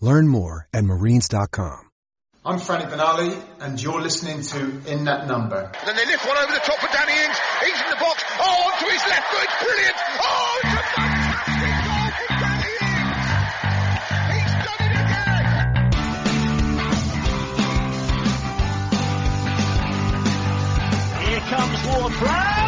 Learn more at marines.com. I'm Franny Benali, and you're listening to In That Number. Then they lift one over the top for Danny Ings. He's in the box. Oh, onto his left foot. Brilliant. Oh, it's a fantastic goal from Danny Ings. He's done it again. Here comes Ward Prowse.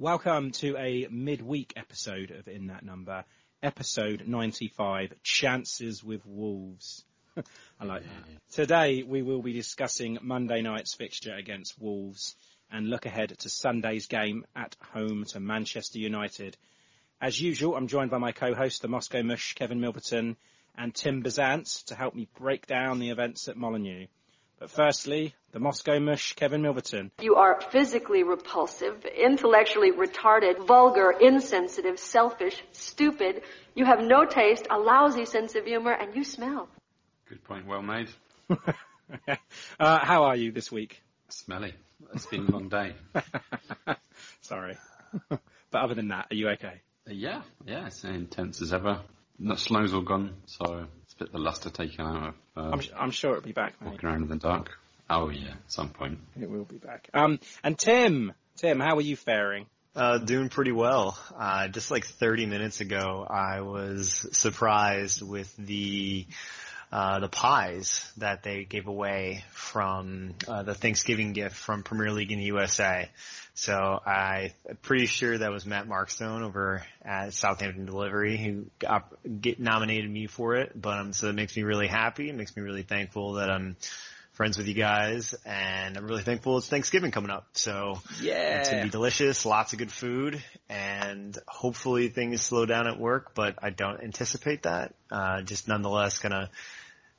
Welcome to a midweek episode of In That Number, episode 95, Chances with Wolves. I like that. Today we will be discussing Monday night's fixture against Wolves and look ahead to Sunday's game at home to Manchester United. As usual, I'm joined by my co-host, the Moscow Mush, Kevin Milverton, and Tim Bazant to help me break down the events at Molineux. But firstly, the Moscow Mush, Kevin Milverton. You are physically repulsive, intellectually retarded, vulgar, insensitive, selfish, stupid. You have no taste, a lousy sense of humor, and you smell. Good point, well made. uh, how are you this week? Smelly. It's been a long day. Sorry. but other than that, are you okay? Uh, yeah, yeah, it's intense as ever. The snow's all gone, so it's a bit the luster taken out of uh, I'm, I'm sure it'll be back, mate. walking around in the dark. Oh yeah, at some point. It will be back. Um, and Tim, Tim, how are you faring? Uh, doing pretty well. Uh, just like 30 minutes ago, I was surprised with the uh, the pies that they gave away from uh, the Thanksgiving gift from Premier League in the USA. So I, I'm pretty sure that was Matt Markstone over at Southampton Delivery who got, get nominated me for it. But um, so it makes me really happy. It makes me really thankful that I'm friends with you guys, and I'm really thankful it's Thanksgiving coming up. So Yeah. it's gonna be delicious, lots of good food, and hopefully things slow down at work, but I don't anticipate that. Uh, just nonetheless gonna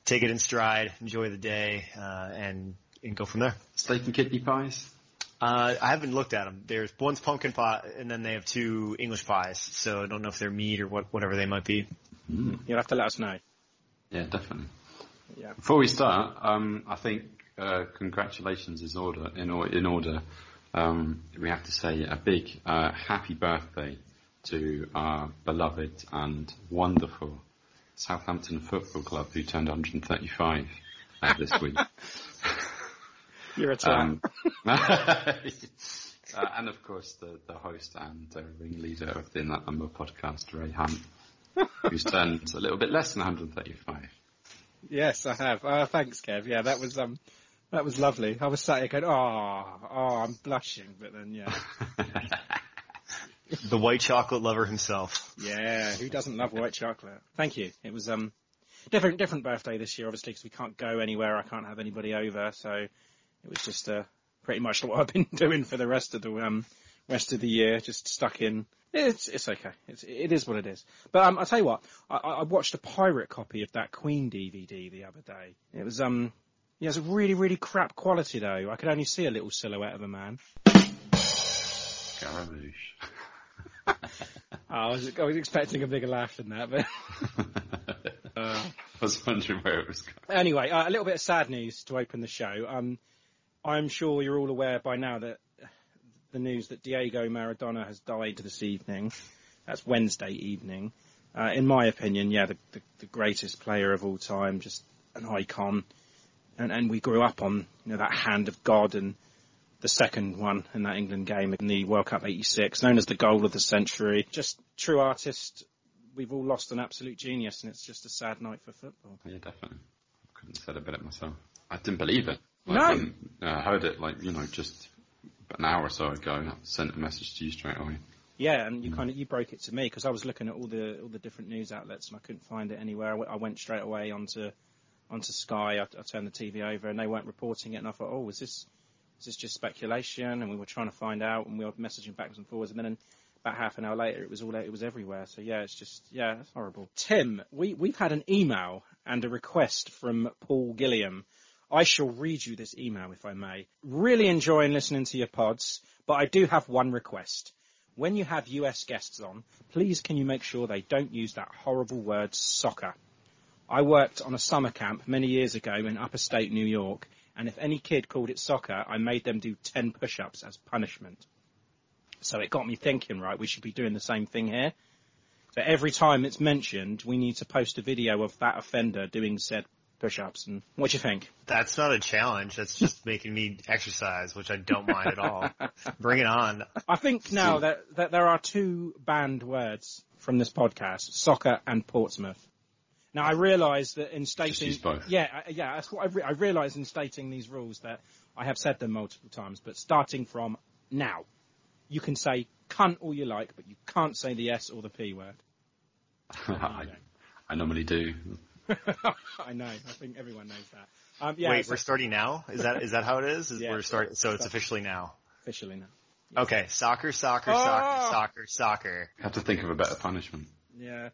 take it in stride, enjoy the day, uh, and, and go from there. Steak and kidney pies. Uh, I haven't looked at them. There's one's pumpkin pie, and then they have two English pies. So I don't know if they're meat or what, whatever they might be. Mm. You'll have to let us know. Yeah, definitely. Yeah. Before we start, um, I think uh, congratulations is order in, or, in order. Um, we have to say a big uh, happy birthday to our beloved and wonderful Southampton Football Club, who turned 135 uh, this week. You're a twat. Um, uh, and of course, the, the host and uh, ringleader of the In That Number podcast, Ray Hunt, who's turned a little bit less than 135. Yes, I have. Uh, thanks, Kev. Yeah, that was um, that was lovely. I was sat here going, oh, oh, I'm blushing, but then yeah, The white chocolate lover himself. yeah. Who doesn't love white chocolate? Thank you. It was um, different, different birthday this year, obviously, because we can't go anywhere. I can't have anybody over, so it was just uh, pretty much what I've been doing for the rest of the um, rest of the year. Just stuck in. It's it's okay. It's it is what it is. But um, I'll tell you what. I, I I watched a pirate copy of that Queen DVD the other day. It was um, yeah, it's a really really crap quality though. I could only see a little silhouette of a man. Scaramouche. I was I was expecting a bigger laugh than that, but. Uh, I was wondering where it was going. Anyway, uh, a little bit of sad news to open the show. Um, I'm sure you're all aware by now that the news that Diego Maradona has died this evening. That's Wednesday evening. Uh, in my opinion, yeah, the, the, the greatest player of all time, just an icon. And, and we grew up on you know that hand of God and the second one in that England game in the World Cup '86, known as the goal of the century. Just true artist. We've all lost an absolute genius, and it's just a sad night for football. Yeah, definitely. Couldn't have said it better myself. I didn't believe it. No. When, uh, I heard it like, you know, just an hour or so ago and I sent a message to you straight away. Yeah, and you kind of you broke it to me because I was looking at all the all the different news outlets and I couldn't find it anywhere. I went- I went straight away onto onto Sky. I, I turned the TV over and they weren't reporting it, and I thought, oh, is this is this just speculation? And we were trying to find out, and we were messaging backwards and forwards, and then about half an hour later, it was all it was everywhere. So yeah, it's just yeah, it's horrible. Tim, we we've had an email and a request from Paul Gilliam. I shall read you this email if I may. Really enjoying listening to your pods, but I do have one request. When you have US guests on, please can you make sure they don't use that horrible word soccer. I worked on a summer camp many years ago in upper state New York, and if any kid called it soccer, I made them do 10 push-ups as punishment. So it got me thinking, right, we should be doing the same thing here. So every time it's mentioned, we need to post a video of that offender doing said push-ups. And what you think? That's not a challenge. That's just making me exercise, which I don't mind at all. Bring it on. I think now that, that there are two banned words from this podcast, soccer and Portsmouth. Now I realise that in stating, yeah, yeah, that's what I, re- I realise in stating these rules that I have said them multiple times, but starting from now, you can say cunt all you like, but you can't say the S or the P word. I, I normally do. I know. I think everyone knows that. Um, yeah, Wait, so we're starting now? Is that is that how it is? is Yeah. we're starting. So it's officially now. officially now. Okay, soccer, soccer, Oh! soccer, soccer, soccer. I have to think of a better punishment. Yeah,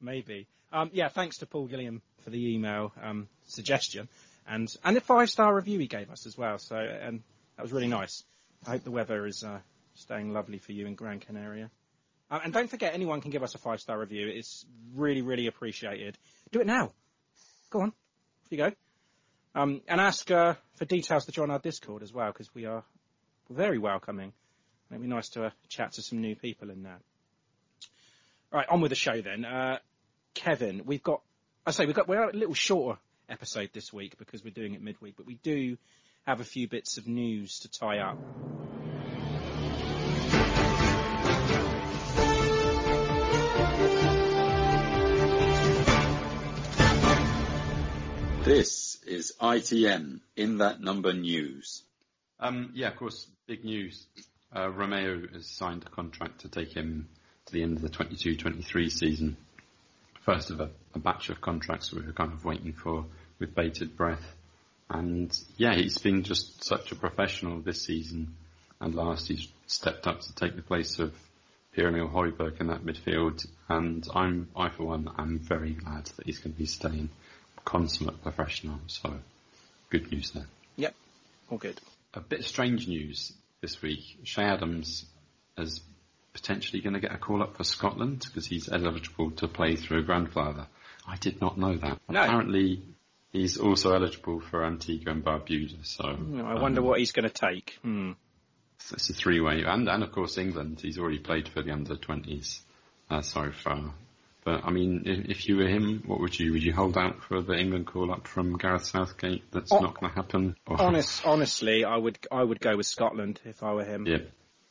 maybe. Um, yeah, thanks to Paul Gilliam for the email um, suggestion and and the five star review he gave us as well. So and that was really nice. I hope the weather is uh, staying lovely for you in Gran Canaria. Um, and don't forget, anyone can give us a five star review. It's really really appreciated. Do it now. Go on, off you go. Um, and ask uh, for details to join our Discord as well because we are very welcoming. It'd be nice to uh, chat to some new people in there. Right, on with the show then. Uh, Kevin, we've got, I say we've got, we're a little shorter episode this week because we're doing it midweek, but we do have a few bits of news to tie up. This is ITN in that number news. Um, yeah, of course, big news. Uh, Romeu has signed a contract to take him to the end of the 22-23 season. First of a, a batch of contracts we were kind of waiting for with bated breath. And yeah, he's been just such a professional this season and last. He's stepped up to take the place of Pierre-Emile Højbjerg in that midfield. And I'm, I for one, am very glad that he's going to be staying consummate professional. So good news there. Yep, all good. A bit strange news this week. Che Adams is potentially going to get a call up for Scotland because he's eligible to play through a grandfather. I did not know that. No. Apparently, he's also eligible for Antigua and Barbuda. So I wonder um, what he's going to take. Hmm. so It's a three-way, and and of course England. He's already played for the under twenties. Uh, sorry for But I mean, if, if you were him, what would you? Would you hold out for the England call up from Gareth Southgate? That's Oh, not going to happen. Or- Honest, honestly, I would I would go with Scotland if I were him. Yeah.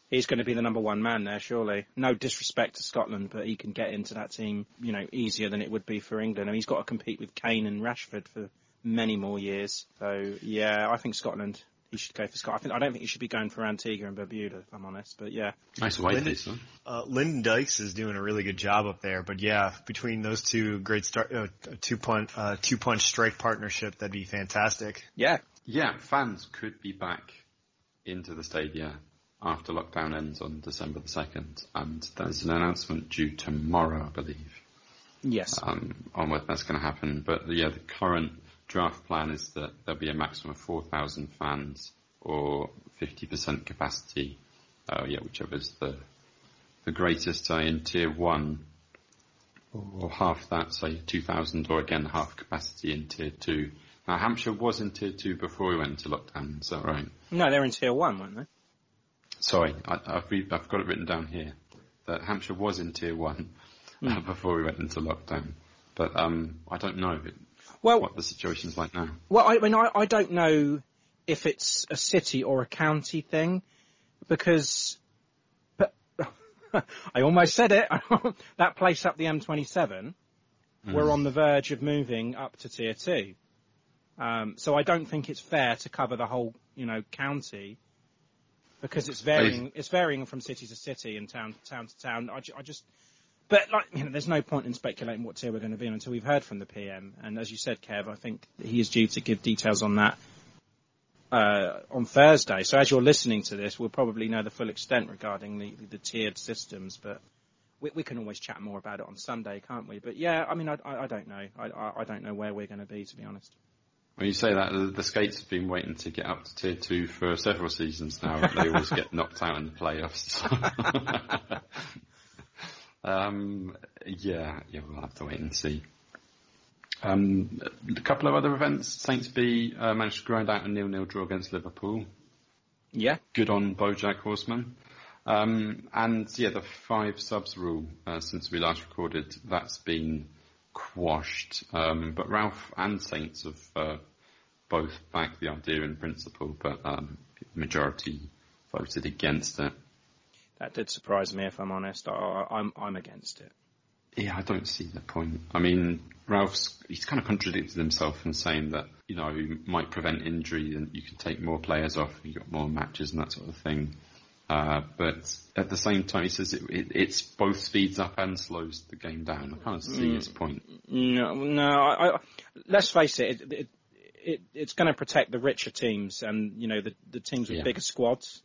He's going to be the number one man there, surely. No disrespect to Scotland, but he can get into that team, you know, easier than it would be for England. And he's got to compete with Kane and Rashford for many more years. So yeah, I think Scotland. He should go for Scotland. I, think, I don't think you should be going for Antigua and Barbuda, if I'm honest. But yeah, Nice away Lyndon- piece, huh? Uh, Lyndon Dykes is doing a really good job up there, but yeah, between those two great start, uh, two punch, uh, two punch strike partnership, that'd be fantastic. yeah, Yeah, fans could be back into the stadium after lockdown ends on December the 2nd, and there's an announcement due tomorrow, I believe, yes. um, on whether that's going to happen. But yeah, the current draft plan is that there'll be a maximum of 4,000 fans or 50% capacity, uh, yeah, whichever's the the greatest uh, in tier one, or half that, say 2,000, or again half capacity in tier two. Now Hampshire was in tier two before we went into lockdown, is that right? No, they're in tier one, weren't they? Sorry, I, I've, re- I've got it written down here that Hampshire was in tier one uh, before we went into lockdown, but um, I don't know Well, what the situation's like now. Well, I mean, I, I don't know if it's a city or a county thing, because, but I almost said it. that place up the M27, we're on the verge of moving up to tier two. Um, so I don't think it's fair to cover the whole, you know, county because it's varying. It's varying from city to city and town town to town. I, ju- I just, but like, you know, there's no point in speculating what tier we're going to be in until we've heard from the PM. And as you said, Kev, I think he is due to give details on that uh, on Thursday. So as you're listening to this, we'll probably know the full extent regarding the, the tiered systems. But we, we can always chat more about it on Sunday, can't we? But yeah, I mean, I, I, I don't know. I, I, don't know where we're going to be, to be honest. When you say that, the, the skates have been waiting to get up to tier two for several seasons now. They always get knocked out in the playoffs. um, yeah, yeah, we'll have to wait and see. Um, a couple of other events. Saints B uh, managed to grind out a nil-nil draw against Liverpool. Yeah, Good on Bojack Horseman. Um, and yeah, the five subs rule uh, since we last recorded, that's been quashed. Um, but Ralph and Saints have uh, both backed the idea in principle, but um, majority voted against it. That did surprise me, if I'm honest. I, I'm I'm against it. Yeah, I don't see the point. I mean, Ralph's he's kind of contradicted himself in saying that you know you might prevent injury and you can take more players off, you got more matches and that sort of thing. Uh, but at the same time, he says it, it it's both speeds up and slows the game down. I can't see his point. No, no. I, I, let's face it. It, it, it it's going to protect the richer teams and you know the the teams with Yeah. bigger squads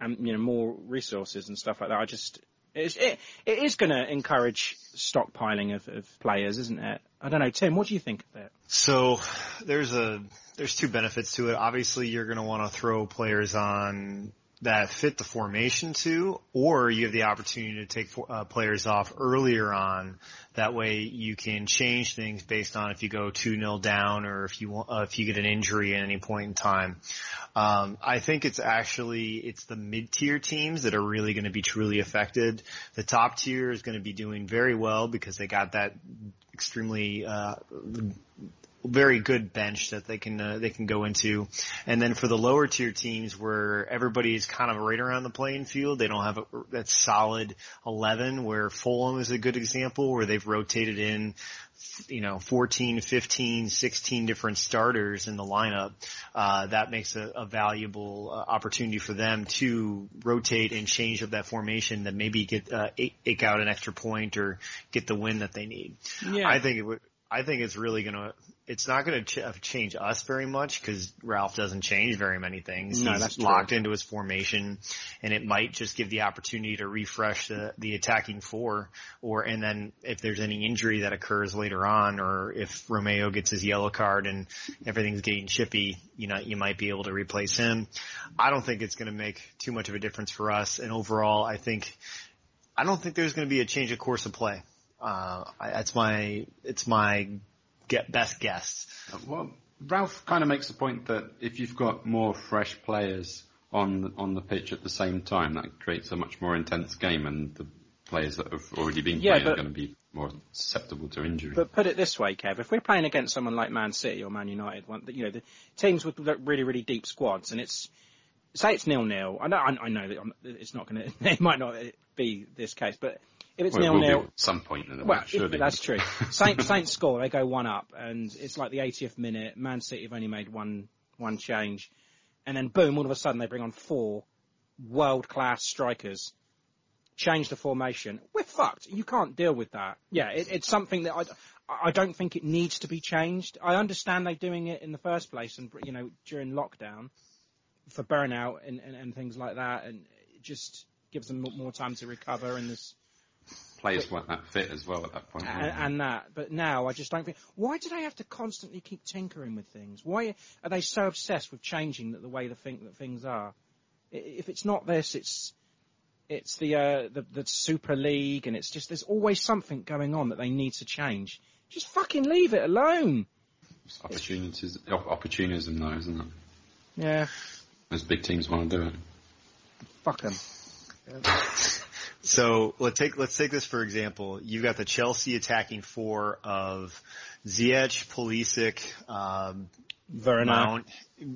and you know more resources and stuff like that. I just it's, it it is going to encourage stockpiling of, of players, isn't it? I don't know, Tim. What do you think of that? So there's a there's two benefits to it. Obviously, you're going to want to throw players on that fit the formation to, or you have the opportunity to take uh, players off earlier on. That way, you can change things based on if you go two 0 down or if you uh, if you get an injury at any point in time. Um, I think it's actually it's the mid tier teams that are really going to be truly affected. The top tier is going to be doing very well because they got that extremely uh, very good bench that they can uh, they can go into, and then for the lower tier teams where everybody is kind of right around the playing field, they don't have a, that solid eleven. Where Fulham is a good example, where they've rotated in, you know, 14, 15, 16 different starters in the lineup. Uh, that makes a, a valuable uh, opportunity for them to rotate and change up that formation that maybe get uh, eke out an extra point or get the win that they need. Yeah. I think it would. I think it's really gonna. It's not gonna ch- uh, change us very much because Ralph doesn't change very many things. No, He's that's true. locked into his formation, and it might just give the opportunity to refresh the the attacking four, or and then if there's any injury that occurs later on, or if Romeu gets his yellow card and everything's getting chippy, you know, you might be able to replace him. I don't think it's going to make too much of a difference for us, and overall, I think I don't think there's going to be a change of course of play. Uh, I, that's my, it's my get best guess. Well, Ralph kind of makes the point that if you've got more fresh players on on the pitch at the same time, that creates a much more intense game, and the players that have already been Yeah, playing are going to be more susceptible to injury. But put it this way, Kev, if we're playing against someone like Man City or Man United, one, you know, the teams with like, really, really deep squads, and it's say it's nil nil. I know, I, I know that it's not going to, it might not be this case, but if it's Well, nil nil, at some point in the well, match, surely. if, that's true. Saints, Saints score, they go one up, and it's like the 80th minute. Man City have only made one one change, and then boom, all of a sudden they bring on four world class strikers. Change the formation. We're fucked. You can't deal with that. Yeah, it, it's something that I, I don't think it needs to be changed. I understand they're doing it in the first place, and you know during lockdown for burnout and, and, and things like that, and it just gives them more time to recover and this Players weren't that fit as well at that point. and, and that. But now I just don't think. Why do they have to constantly keep tinkering with things? Why are they so obsessed with changing the, the way they think that things are? If it's not this, it's it's the, uh, the the Super League, and it's just there's always something going on that they need to change. Just fucking leave it alone. It's opportunities, op- opportunism though, isn't it? Yeah, Those big teams want to do it. fuck them. So let's take let's take this for example. You've got the Chelsea attacking four of Ziyech, Pulisic, um. Mount,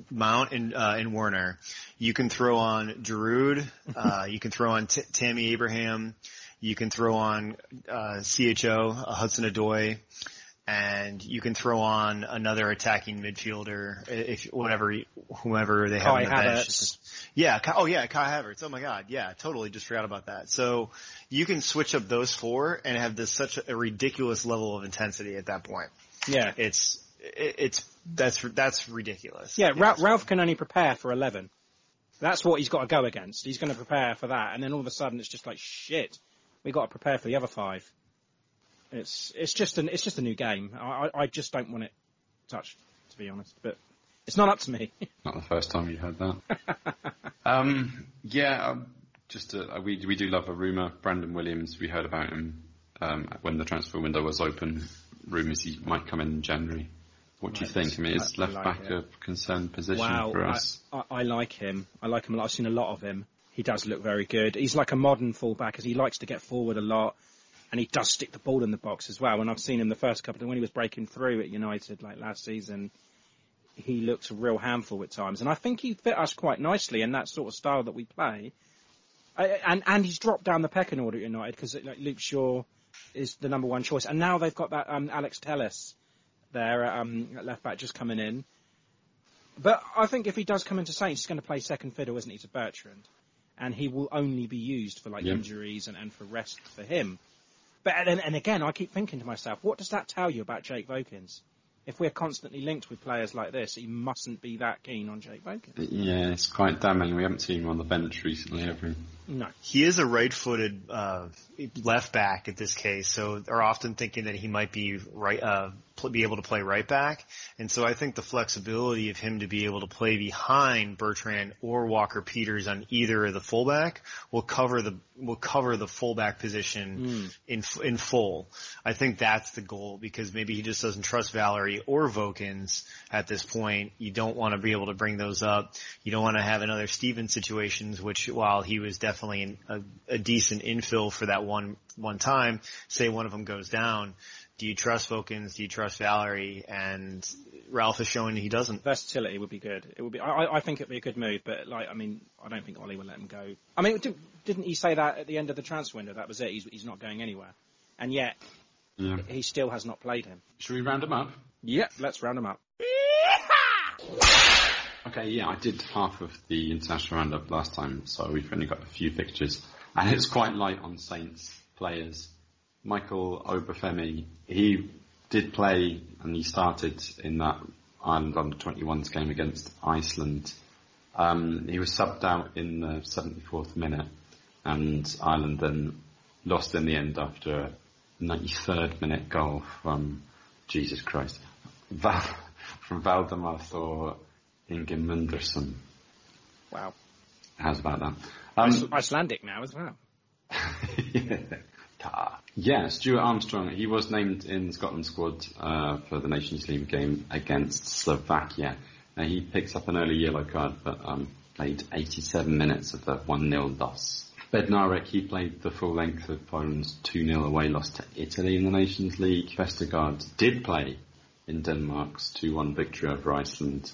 Mount, and uh, and Werner. You can throw on Giroud. Uh, you can throw on T- Tammy Abraham. You can throw on uh, CHO uh, Hudson Odoi, and you can throw on another attacking midfielder if whatever whoever they have Kai on the bench. Yeah. Oh yeah, Kai Havertz. Oh my God. Yeah, totally. Just forgot about that. So you can switch up those four and have this such a ridiculous level of intensity at that point. Yeah, It's it, it's that's that's ridiculous. yeah. Ra- Ralph can only prepare for eleven. That's what he's got to go against. He's going to prepare for that, and then all of a sudden it's just like shit. We got to prepare for the other five. It's it's just an it's just a new game. I I I just don't want it touched, to be honest. But it's not up to me. Not the first time you heard that. um, yeah, um, just uh, we we do love a rumor. Brandon Williams, we heard about him um, when the transfer window was open. Rumors he might come in January. What do you Right. think? I mean, is I- I left like back it. a concerned position wow, for us? I, I like him. I like him a lot. I've seen a lot of him. He does look very good. He's like a modern fullback, as he likes to get forward a lot, and he does stick the ball in the box as well. And I've seen him the first couple of when he was breaking through at United, like last season. He looks a real handful at times, and I think he fit us quite nicely in that sort of style that we play. I, and and he's dropped down the pecking order at United because like Luke Shaw is the number one choice, and now they've got that um, Alex Telles there at, um, at left back just coming in. But I think if he does come into Saints, he's going to play second fiddle, isn't he, to Bertrand? And he will only be used for like Yeah. injuries and, and for rest for him. But and, and again, I keep thinking to myself, what does that tell you about Jake Vokins? If we're constantly linked with players like this, he mustn't be that keen on Jake Vokins. Yeah, it's quite damning. We haven't seen him on the bench recently, have we? No. He is a right-footed uh, left back at this case, so they're often thinking that he might be right, uh, pl- be able to play right back, and so I think the flexibility of him to be able to play behind Bertrand or Walker Peters on either of the fullback will cover the will cover the fullback position hmm. in in full. I think that's the goal because maybe he just doesn't trust Valery or Vokins at this point. You don't want to be able to bring those up. You don't want to have another Steven situations, which while he was definitely an, a, a decent infill for that one one time, say one of them goes down. Do you trust Vokins? Do you trust Valery? And Ralph is showing he doesn't. Versatility would be good. It would be. I, I- I think it'd be a good move, but like, I mean, I don't think Ole will let him go. I mean, did, didn't he say that at the end of the transfer window? That was it. He's, he's not going anywhere, and yet Yeah. he still has not played him. Should we round him up? Yep, let's round him up. Okay, yeah, I did half of the international roundup last time, so we've only got a few pictures, and it's quite light on Saints players. Michael Obafemi, he did play and he started in that Ireland under 21s game against Iceland. Um, he was subbed out in the 74th minute, and Ireland then lost in the end after a 93rd minute goal from Jesus Christ, Val, from Valdimar Thor Ingimundarson. Wow, How's about that? Um, Icelandic now as well. Yeah, Stuart Armstrong, he was named in Scotland squad uh, for the Nations League game against Slovakia. Now, he picked up an early yellow card, but um, played 87 minutes of the 1-0 loss. Bednarek, he played the full length of Poland's 2-0 away loss to Italy in the Nations League. Vestergaard did play in Denmark's 2-1 victory over Iceland,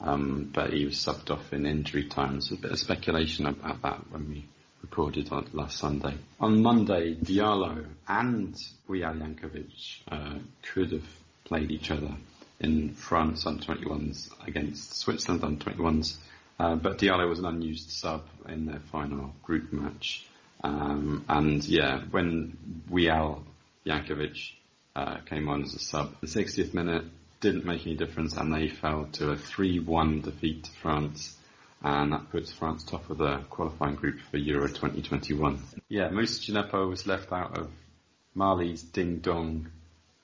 um, but he was subbed off in injury time. There's a bit of speculation about that when we reported on last Sunday. On Monday, Diallo and Wial Jankovic uh, could have played each other in France on 21s against Switzerland on 21s, uh, but Diallo was an unused sub in their final group match. Um, and yeah, when Wial Yankovic uh, came on as a sub, the 60th minute didn't make any difference, and they fell to a 3-1 defeat to France and that puts France top of the qualifying group for Euro 2021. Yeah, Moussa Djenepo was left out of Mali's Ding Dong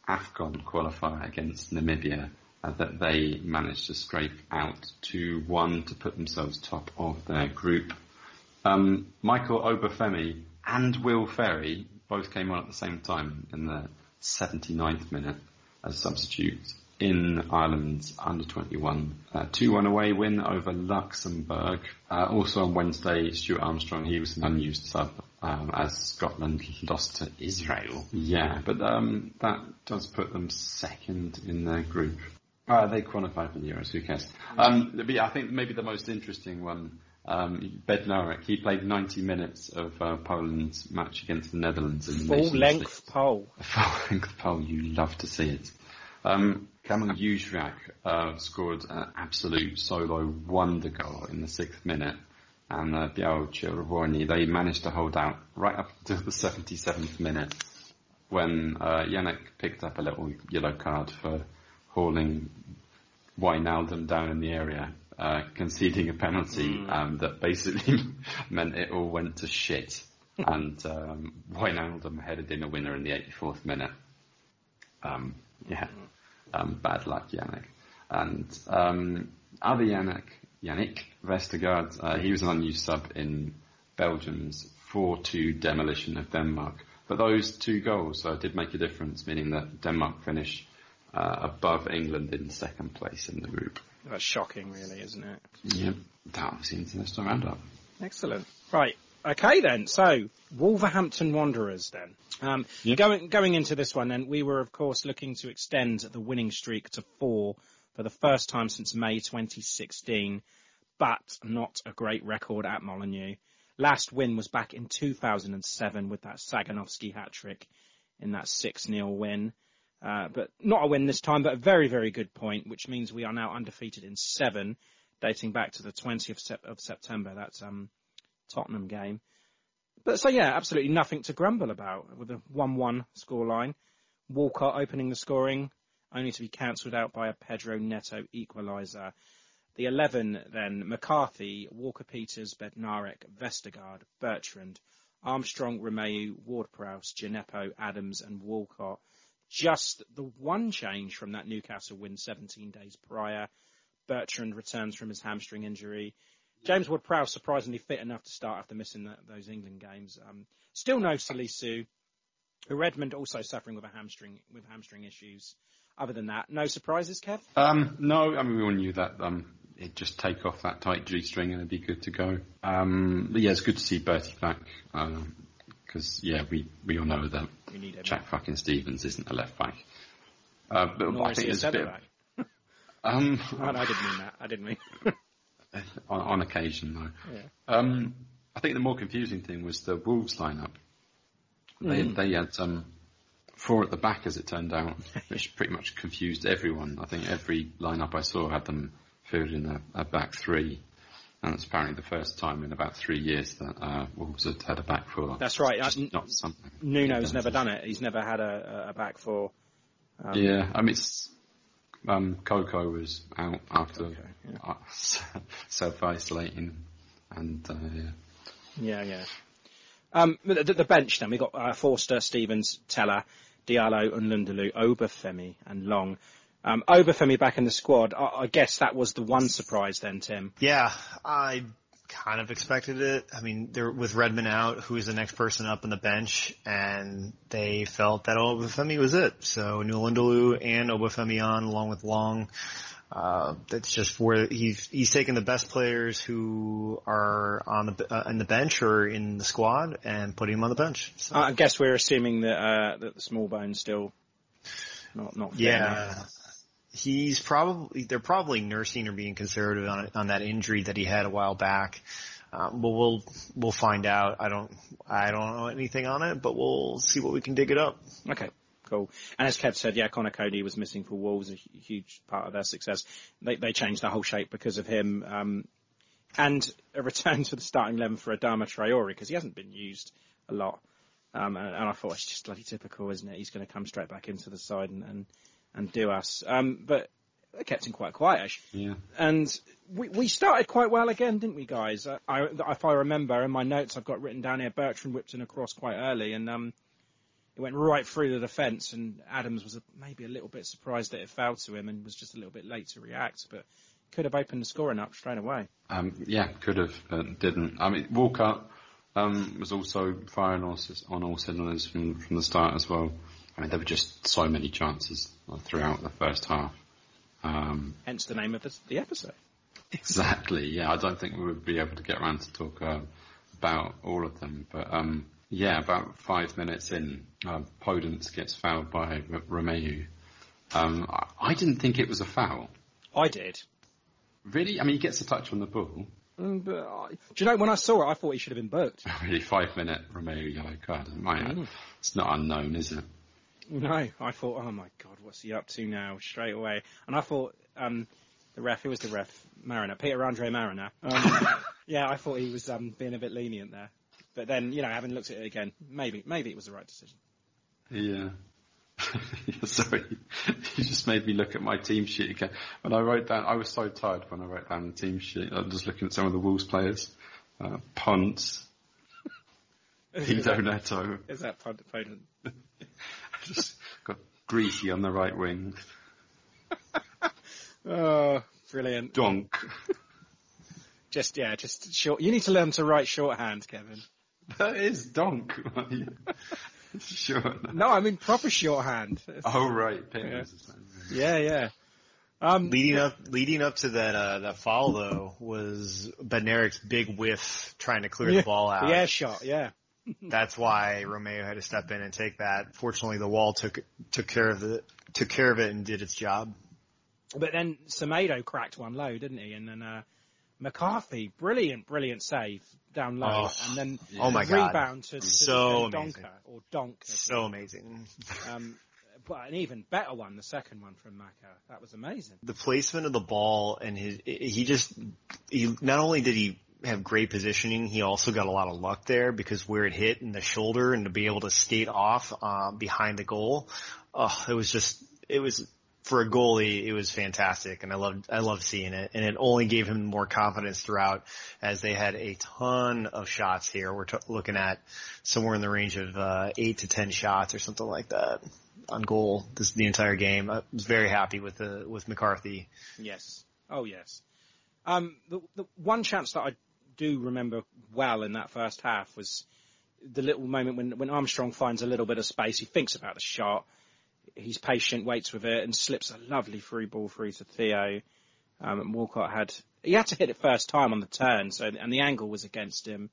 AFCON qualifier against Namibia uh, that they managed to scrape out 2-1 to put themselves top of their group. Um, Michael Obafemi and Will Ferry both came on at the same time in the 79th minute as substitutes in Ireland's under 21 uh, 2-1 away win over Luxembourg. Uh, also on Wednesday, Stuart Armstrong, he was an unused sub um, as Scotland lost to Israel. Yeah, but um, that does put them second in their group. Uh, they qualified for the Euros, who cares? Um, but yeah, I think maybe the most interesting one, um, Bednarek, he played 90 minutes of uh, Poland's match against the Netherlands. In the Full Nations length League. pole. Full length pole, you love to see it. Um, Kamil Jóźwiak uh, scored an absolute solo wonder goal in the sixth minute, and uh, Czerwoni, they managed to hold out right up to the 77th minute when uh, Yannick picked up a little yellow card for hauling Wijnaldum down in the area, uh, conceding a penalty um, that basically meant it all went to shit. and um, Wijnaldum headed in a winner in the 84th minute. Um, yeah, um, bad luck, Yannick. And um, other Yannick, Yannick Vestergaard, uh, he was an unused sub in Belgium's 4-2 demolition of Denmark. But those two goals uh, did make a difference, meaning that Denmark finished uh, above England in second place in the group. That's shocking, really, isn't it? Yep, that was the international roundup. Excellent. Right. Okay then. So Wolverhampton Wanderers then. Um, Yeah. Going going into this one, then we were of course looking to extend the winning streak to four for the first time since May 2016, but not a great record at Molineux. Last win was back in 2007 with that Saganowski hat trick in that 6-0 win. Uh, but not a win this time, but a very, very good point, which means we are now undefeated in seven, dating back to the 20th of, Sep- of September. That's um, Tottenham game. But so yeah, absolutely nothing to grumble about with a 1-1 scoreline. Walcott opening the scoring, only to be cancelled out by a Pedro Neto equaliser. The 11 then, McCarthy, Walker-Peters, Bednarek, Vestergaard, Bertrand, Armstrong, Romeu, Ward-Prowse, Djenepo, Adams and Walcott. Just the one change from that Newcastle win 17 days prior. Bertrand returns from his hamstring injury. James Ward-Prowse surprisingly fit enough to start after missing that, those England games. Um, still no Salisu. Redmond also suffering with a hamstring with hamstring issues. Other than that, no surprises, Kev. Um, no, I mean, we all knew that um, it'd just take off that tight G string and it'd be good to go. Um, but yeah, it's good to see Bertie back. Because, yeah, we, we all know that. Jack fucking Stephens isn't a left back. Uh, but Nor I is think there's a bit of, um, Oh, no, I didn't mean that. I didn't mean. on, on occasion though. Yeah. Um, I think the more confusing thing was the Wolves lineup. They, Mm. they had um, four at the back, as it turned out, which pretty much confused everyone. I think every lineup I saw had them fielding a, a back three, and it's apparently the first time in about three years that uh, Wolves had had a back four. That's right. Uh, not something. Nuno's never done it. He's never had a, a back four. Um, yeah, I mean, it's, um, Coco was out after uh, self-isolating, and uh, yeah. Yeah, yeah. Um, the, the the bench then we got uh, Forster, Stephens, Tella, Diallo, and Lundalu, Obafemi, and Long. Um, Obafemi back in the squad. I, I guess that was the one surprise then, Tim. Yeah, I kind of expected it. I mean, they're with Redmond out, who's the next person up on the bench, and they felt that Obafemi was it. So N'Lundulu and Obafemi on, along with Long. uh, that's just where he's he's taking the best players who are on the uh, in the bench or in the squad and putting them on the bench. So, I guess we're assuming that uh, that the Smallbone's still not not yeah, enough. He's probably they're probably nursing or being conservative on on that injury that he had a while back. Um, but we'll we'll find out. I don't I don't know anything on it, but we'll see what we can dig it up. Okay, cool. And as Kev said, yeah, Conor Coady was missing for Wolves, a huge part of their success. They they changed the whole shape because of him, um, and a return to the starting eleven for Adama Traore because he hasn't been used a lot. Um, and, and I thought it's just bloody typical, isn't it? He's going to come straight back into the side and and, and do us. Um, but they kept him quite quietish. Yeah. And we, we started quite well again, didn't we, guys? Uh, I, if I remember in my notes, I've got written down here, Bertrand whipped in across quite early, and um, it went right through the defence, and Adams was a, maybe a little bit surprised that it fell to him and was just a little bit late to react, but could have opened the scoring up straight away. Um, yeah, could have, but didn't. I mean, Walcott um, was also firing on, on all cylinders from from the start as well. I mean, there were just so many chances throughout the first half. Um, Hence the name of the, the episode. exactly. Yeah, I don't think we would be able to get around to talk uh, about all of them, but um, yeah, about five minutes in, uh, Podence gets fouled by R- Romeu. Um, I, I didn't think it was a foul. I did. Really? I mean, he gets a touch on the ball. Mm, but I, do you know when I saw it, I thought he should have been booked. Really, five minute Romeu yellow card. It's not unknown, is it? No, I thought, oh my god, what's he up to now? Straight away, and I thought um, the ref, who was the ref? Marriner, Peter Andre Marriner. Um, yeah, I thought he was um, being a bit lenient there. But then, you know, having looked at it again, maybe maybe it was the right decision. Yeah. Sorry, you just made me look at my team sheet again. When I wrote down, I was so tired when I wrote down the team sheet. I was just looking at some of the Wolves players. Uh, Ponce, Neto, Is that Foden? Just got Greasy on the right wing, Oh, brilliant. Donk. Just yeah, just short. You need to learn to write shorthand, Kevin. That is Donk. sure. No, I mean proper shorthand. Oh right, Pitman's the same. Yeah, yeah. Um, Leading up, leading up to that uh, that foul though was Bednarek's big whiff trying to clear yeah, the ball out. The air shot, yeah. That's why Romeu had to step in and take that. Fortunately, the wall took took care of the took care of it and did its job. But then Semedo cracked one low, didn't he? And then uh, McCarthy, brilliant, brilliant save down low, Oh, and then oh my God. rebound to, to So. Donker or Donk. So well. amazing. Um, but an even better one, the second one from Maka. That was amazing. the placement of the ball and his he just he not only did he have great positioning, he also got a lot of luck there because where it hit in the shoulder and to be able to skate off uh, behind the goal, oh, it was just it was for a goalie, it was fantastic, and I loved I loved seeing it, and it only gave him more confidence throughout, as they had a ton of shots here. We're t- looking at somewhere in the range of uh, eight to ten shots or something like that on goal this the entire game. I was very happy with the with McCarthy. Yes. Oh yes. Um, the, the one chance that I do remember well in that first half was the little moment when, when Armstrong finds a little bit of space. He thinks about the shot. He's patient, waits with it, and slips a lovely free ball through to Theo. Um, and Walcott had he had to hit it first time on the turn, so and the angle was against him.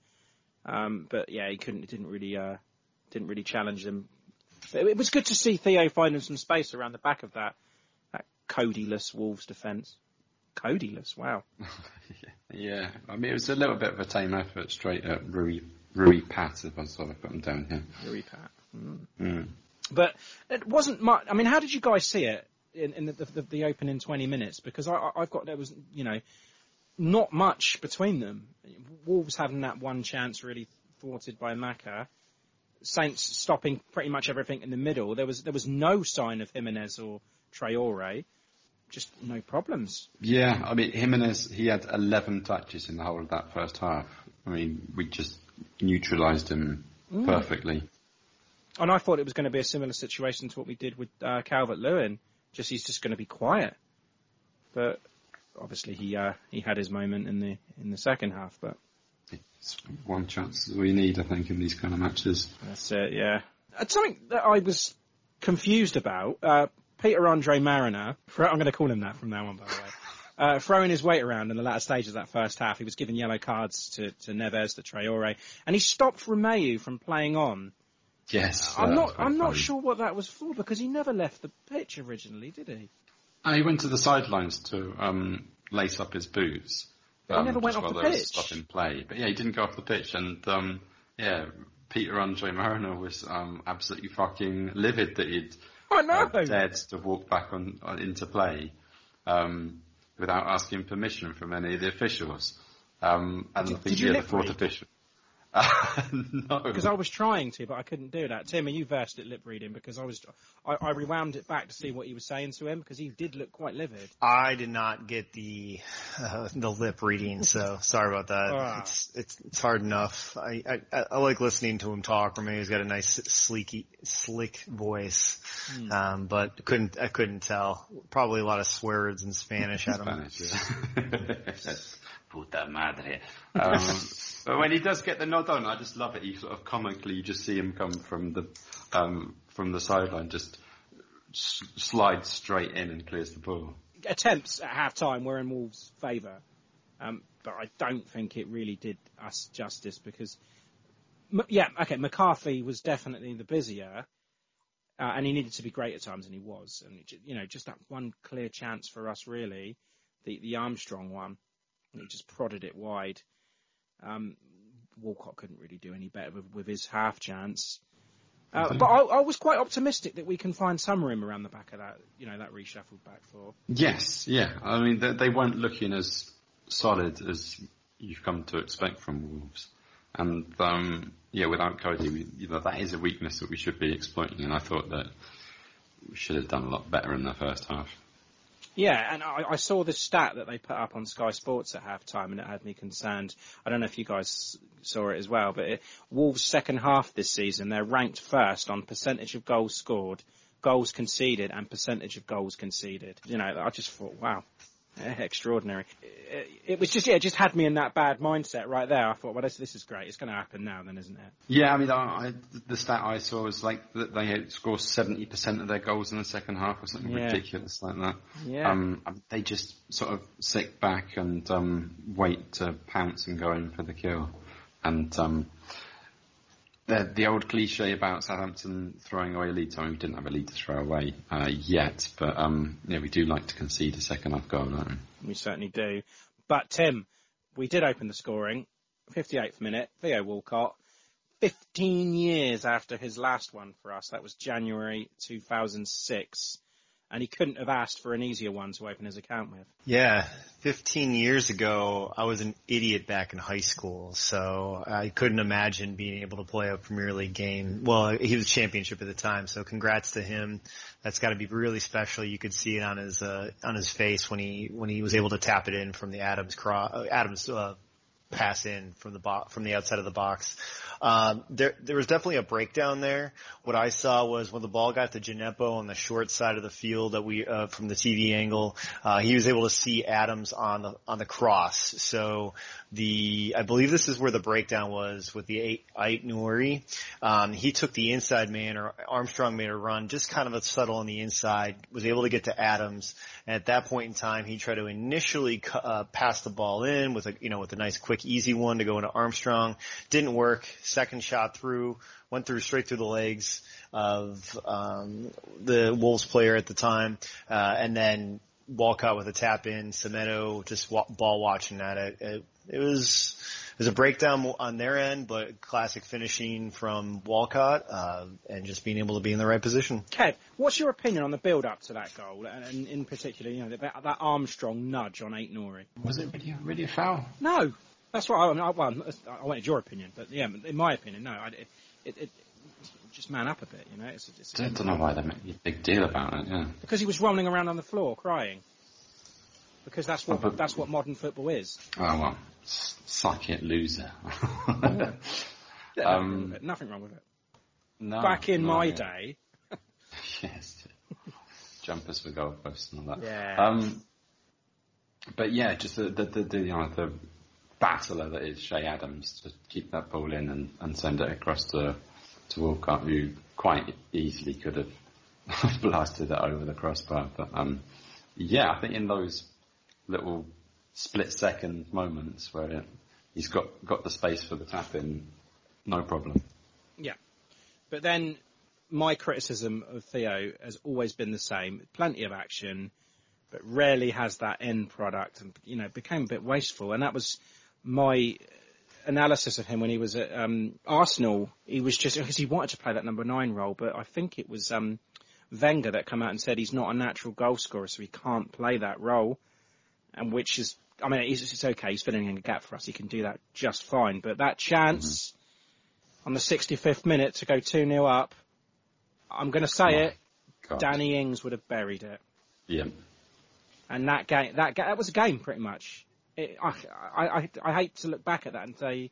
Um, but yeah, he couldn't. Didn't really uh, didn't really challenge. But it was good to see Theo finding some space around the back of that that Coady-less Wolves defence. Coady-less, wow. Yeah, I mean it was a little bit of a tame effort straight at Rui Rui Pat if I sort of put them down here. Rui Pat. Mm. Mm. But it wasn't much. I mean, how did you guys see it in, in the, the, the opening 20 minutes? Because I, I- I've got there was you know not much between them. Wolves having that one chance really thwarted by Maka. Saints stopping pretty much everything in the middle. There was there was no sign of Jimenez or Traore. Just no problems. Yeah, I mean Jimenez he had 11 touches in the whole of that first half. I mean we just neutralised him Mm. perfectly. And I thought it was going to be a similar situation to what we did with uh, Calvert Lewin. Just he's just going to be quiet. But obviously he uh, he had his moment in the in the second half. But It's one chance we need, I think, in these kind of matches. that's it. Yeah. Uh, Something that I was confused about. Uh, Peter Andre Marriner. I'm going to call him that from now on, by the way. uh, throwing his weight around in the latter stages of that first half. He was giving yellow cards to, to Neves, to Traore, and he stopped Romeu from playing on. Yes, I'm not. I'm not sure what that was for because he never left the pitch originally, did he? Uh, he went to the sidelines to um, lace up his boots. But he um, never went off the pitch. Stopping play, but yeah, he didn't go off the pitch, and um, yeah, Peter Andre Marriner was um, absolutely fucking livid that he'd I know. uh, dared to walk back on, on into play um, without asking permission from any of the officials. Um, and Did- I think did you the fourth read? Official. no, Because I was trying to, but I couldn't do that. Tim, are you versed at lip reading? Because I was, I, I rewound it back to see what he was saying to him because he did look quite livid. I did not get the uh, the lip reading, so sorry about that. Ah. It's it's it's hard enough. I, I I like listening to him talk. For me, he's got a nice sleeky slick voice, Hmm. um, but couldn't I couldn't tell. Probably a lot of swear words in Spanish. I don't know. Spanish. Puta madre. Um, but when he does get the nod on, I just love it. He sort of comically, you just see him come from the um, from the sideline, just s- slides straight in and clears the ball. Attempts at half time were in Wolves' favour, um, but I don't think it really did us justice because, M- yeah, okay, McCarthy was definitely the busier. Uh, and he needed to be great at times, and he was. And you know, just that one clear chance for us, really, the the Armstrong one, he just prodded it wide. Um, Walcott couldn't really do any better with, with his half chance. Uh, but I, I was quite optimistic that we can find some room around the back of that, you know, that reshuffled back four. Yes, yeah. I mean, they, they weren't looking as solid as you've come to expect from Wolves. And um, yeah, without Coady, we, you know, that is a weakness that we should be exploiting. And I thought that we should have done a lot better in the first half. Yeah, and I, I saw the stat that they put up on Sky Sports at halftime, and it had me concerned. I don't know if you guys saw it as well, but it, Wolves' second half this season, they're ranked first on percentage of goals scored, goals conceded, and percentage of goals conceded. You know, I just thought, wow, extraordinary. It, it was just, yeah, it just had me in that bad mindset right there. I thought, well, this, this is great. It's going to happen now, then, isn't it? Yeah, I mean, I, I, the stat I saw was like that they had scored 70% of their goals in the second half or something Yeah. ridiculous like that. Yeah. Um, they just sort of sit back and um, wait to pounce and go in for the kill. And um, the, the old cliche about Southampton throwing away a lead. I mean, we didn't have a lead to throw away uh, yet, but um, yeah, we do like to concede a second half goal, don't we? We certainly do. But Tim, we did open the scoring. 58th minute, Theo Walcott. 15 years after his last one for us. That was January 2006. And he couldn't have asked for an easier one to open his account with. Yeah, 15 years ago, I was an idiot back in high school, so I couldn't imagine being able to play a Premier League game. Well, he was championship at the time, so congrats to him. That's got to be really special. You could see it on his uh, on his face when he when he was able to tap it in from the Adams cross, uh, Adams uh, pass in from the bo- from the outside of the box. Um, there, there was definitely a breakdown there. What I saw was when the ball got to Djenepo on the short side of the field that we, uh, from the TV angle, uh, he was able to see Adams on the, on the cross. So the, I believe this is where the breakdown was with the Ait Nouri. Um, he took the inside man or Armstrong made a run, just kind of a subtle on the inside, was able to get to Adams. And at that point in time, he tried to initially, uh, pass the ball in with a, you know, with a nice quick easy one to go into Armstrong. Didn't work. Second shot through, went through straight through the legs of um, the Wolves player at the time, uh, and then Walcott with a tap in. Semedo just wa- ball watching at it. It, it was it was a breakdown on their end, but classic finishing from Walcott uh, and just being able to be in the right position. Kev, what's your opinion on the build up to that goal? And, and in particular, you know, that, that Armstrong nudge on Ait Nouri? Was it really, really a foul? No. That's what I, I, mean, I, well, I wanted your opinion, but yeah, in my opinion, no. I, it, it, it, just man up a bit, you know. It's, it's, I don't know why they make a big deal about it, yeah. because he was rolling around on the floor crying. Because that's what Oh, but- that's what modern football is. Oh well, suck it, loser. Yeah, Um, nothing, wrong with it. nothing wrong with it. no, Back in no, my yeah. day, yes, jumpers for goalposts and all that. Yeah. Um, but yeah, just the the, the, the you know the battler that is Che Adams to keep that ball in and, and send it across to to Walcott, who quite easily could have blasted it over the crossbar. But um, yeah, I think in those little split second moments where it, he's got got the space for the tap in, no problem. Yeah. But then my criticism of Theo has always been the same. Plenty of action, but rarely has that end product and, you know, became a bit wasteful. And that was my analysis of him when he was at um, Arsenal. He was just, because he wanted to play that number nine role, but I think it was um, Wenger that came out and said he's not a natural goal scorer, so he can't play that role. And which is, I mean, it's, it's okay. He's filling in a gap for us. He can do that just fine. But that chance on the 65th minute to go 2 0 up, I'm going to say it, God. Danny Ings would have buried it. Yeah. And that game, that ga- that was a game pretty much. It, I, I, I, hate to look back at that and say,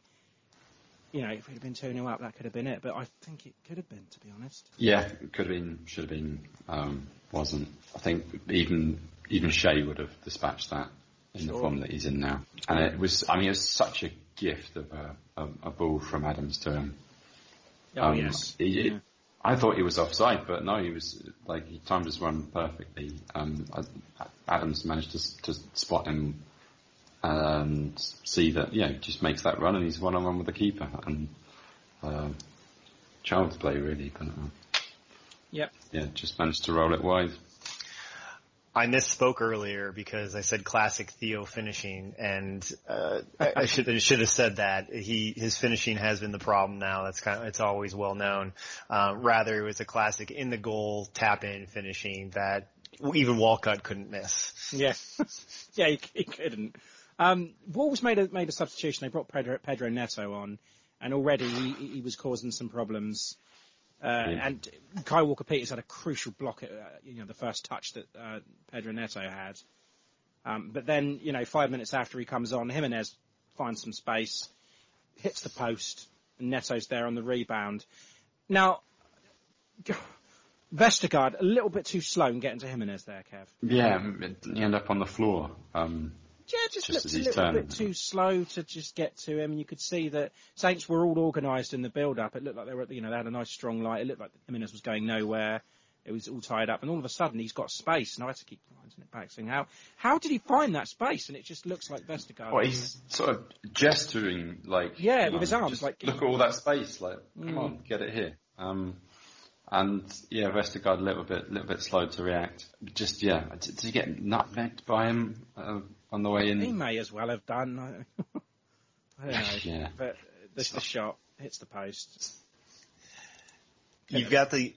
you know, if it had been 2 0 up, that could have been it. But I think it could have been, to be honest. Yeah, it could have been, should have been, um, wasn't. I think even even Che would have dispatched that in the form that he's in now. And it was, I mean, it was such a gift of a, a, a ball from Adams to him. Oh, Um, yes. he- Yeah. I thought he was offside, but no, he was like he timed his run perfectly. Um, I- Adams managed to, to spot him and see that, yeah, he just makes that run and he's one on one with the keeper and uh, child's play really, but uh, Yep. yeah, just managed to roll it wide. I misspoke earlier because I said classic Theo finishing, and uh, I, I should I should have said that he his finishing has been the problem now. That's kind of it's always well known. Uh, rather, it was a classic in the goal tap in finishing that even Walcott couldn't miss. Yeah. yeah, he, he couldn't. Um, Wolves made a, made a substitution. They brought Pedro, Pedro Neto on, and already he, he was causing some problems. Uh, Yeah. and Kai Walker Peters had a crucial block at, uh, you know, the first touch that, uh, Pedro Neto had. Um, but then, you know, five minutes after he comes on, Jimenez finds some space, hits the post, and Neto's there on the rebound. Now, Vestergaard, a little bit too slow in getting to Jimenez there, Kev. Yeah, he ended up on the floor. Um, Yeah, just, Just looked a little turning. bit too slow to just get to him. You could see that Saints were all organised in the build-up. It looked like they were, you know, they had a nice strong light. It looked like Jimenez was going nowhere. It was all tied up, and all of a sudden he's got space, and I had to keep winding it back, saying, "How how did he find that space?" And it just looks like Vestergaard. well, he's sort of gesturing like Yeah, with his arms, like- look at all that space, like come Mm. on, get it here. Um, and yeah, Vestergaard a little bit, little bit slow to react. Just yeah, did, did he get nutmegged by him uh, on the way in? he may as well have done. I, I don't know, Yeah. but this the shot hits the post. You've got the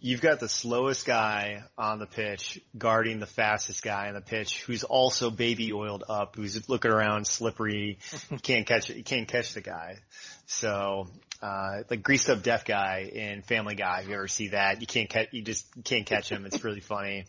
you've got the slowest guy on the pitch guarding the fastest guy on the pitch, who's also baby oiled up, who's looking around slippery, can't catch it, you can't catch the guy. So uh, the greased up deaf guy in Family Guy. If you ever see that, you can't catch, you just can't catch him. It's really funny.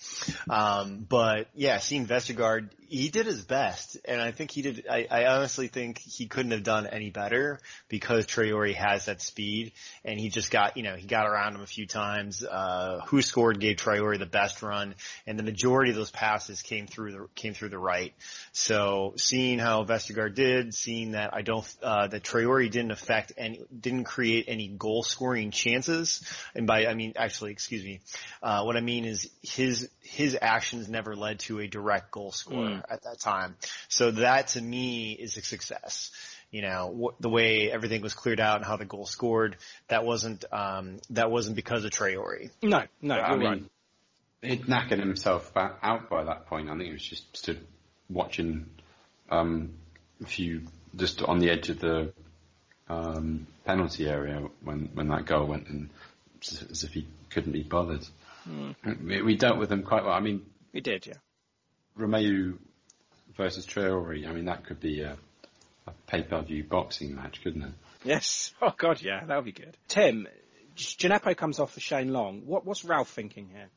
Um, but yeah, seeing Vestergaard, he did his best, and I think he did. I, I honestly think he couldn't have done any better because Traore has that speed, and he just got, you know, he got around him a few times. Uh, who scored gave Traore the best run, and the majority of those passes came through the came through the right. So seeing how Vestergaard did, seeing that I don't uh, that Traore didn't affect any didn't create any goal scoring chances, and by I mean actually excuse me, uh, what I mean is his his actions never led to a direct goal scorer Mm. at that time. So that to me is a success. You know wh- the way everything was cleared out and how the goal scored. That wasn't um, that wasn't because of Traore. No, no, I you're mean, right. he'd knackered himself out by that point. I think he was just stood watching um, a few just on the edge of the um, penalty area when when that goal went in, as if he couldn't be bothered. We, we dealt with him quite well. I mean, We did, yeah. Romeu versus Traore. I mean, that could be a, a pay-per-view boxing match, couldn't it? Yes. Oh God, yeah, that would be good. Tim, Djenepo comes off for Shane Long. What, what's Ralph thinking here?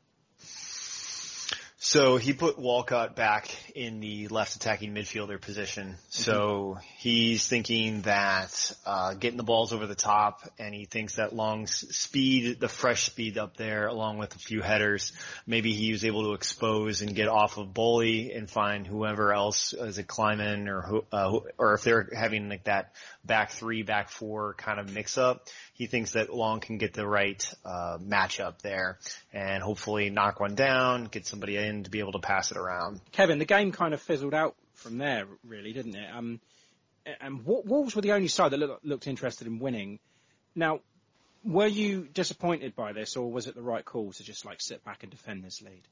So he put Walcott back in the left attacking midfielder position. So he's thinking that uh, getting the balls over the top, and he thinks that Long's speed, the fresh speed up there, along with a few headers, maybe he was able to expose and get off of Boly and find whoever else is it Kilman or who, uh, or if they're having like that back three, back four kind of mix up. He thinks that Long can get the right uh, matchup there and hopefully knock one down, get somebody in to be able to pass it around. Kevin, the game game kind of fizzled out from there, really, didn't it? Um, and Wolves were the only side that look, looked interested in winning. Now, were you disappointed by this, or was it the right call to just like sit back and defend this lead,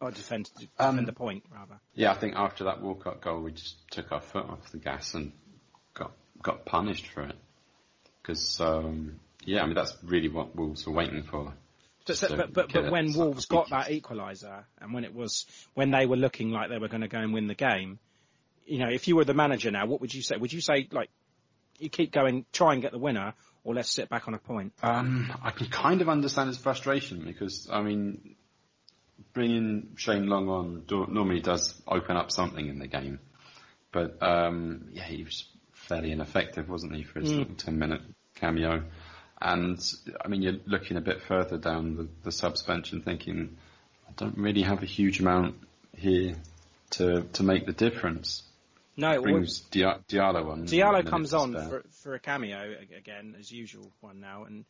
or defend defend Um, the point rather? Yeah, I think after that Walcott goal, we just took our foot off the gas and got got punished for it. Because um, yeah, I mean that's really what Wolves were waiting for. But, to but, but, but when Wolves got that equaliser, and when it was when they were looking like they were going to go and win the game, you know, if you were the manager now, what would you say? Would you say like you keep going, try and get the winner, or let's sit back on a point? Um, I can kind of understand his frustration because, I mean, bringing Shane Long on normally does open up something in the game. But, um, yeah, he was fairly ineffective, wasn't he, for his Mm. little 10 minute cameo. And, I mean, you're looking a bit further down the, the subs bench and thinking, I don't really have a huge amount here to, to make the difference. No, it Brings Dia- Diallo on. Diallo comes on for, for a cameo again, as usual, one now, and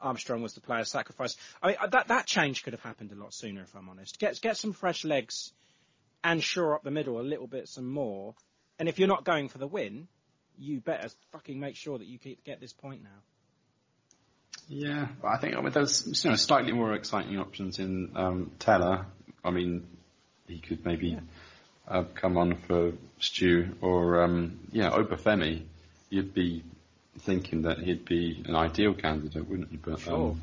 Armstrong was the player sacrifice. I mean, that that change could have happened a lot sooner, if I'm honest. Get get some fresh legs and shore up the middle a little bit, some more. And if you're not going for the win, you better fucking make sure that you keep, get this point now. Yeah, but I think I mean, there's you know slightly more exciting options in um, Tella. I mean, he could maybe uh, come on for Stu or um, yeah, Obafemi. You'd be thinking that he'd be an ideal candidate, wouldn't you? But Sure. um,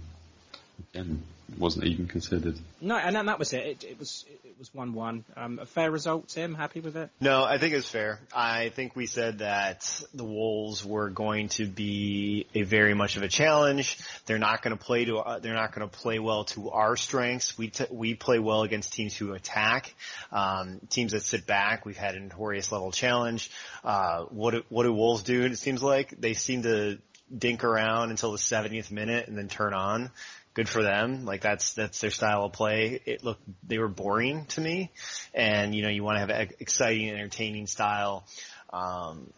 again, wasn't even considered. No, and then that was it. It, it was it was one one. Um, a fair result, Tim. Happy with it? No, I think it's fair. I think we said that the Wolves were going to be a very much of a challenge. They're not going to play to uh, they're not going to play well to our strengths. We t- we play well against teams who attack, um, teams that sit back. We've had a notorious level challenge. Uh, what do, what do Wolves do? It seems like they seem to dink around until the 70th minute and then turn on good for them. Like that's that's their style of play. It looked they were boring to me, and you know you want to have an exciting, entertaining style. Um,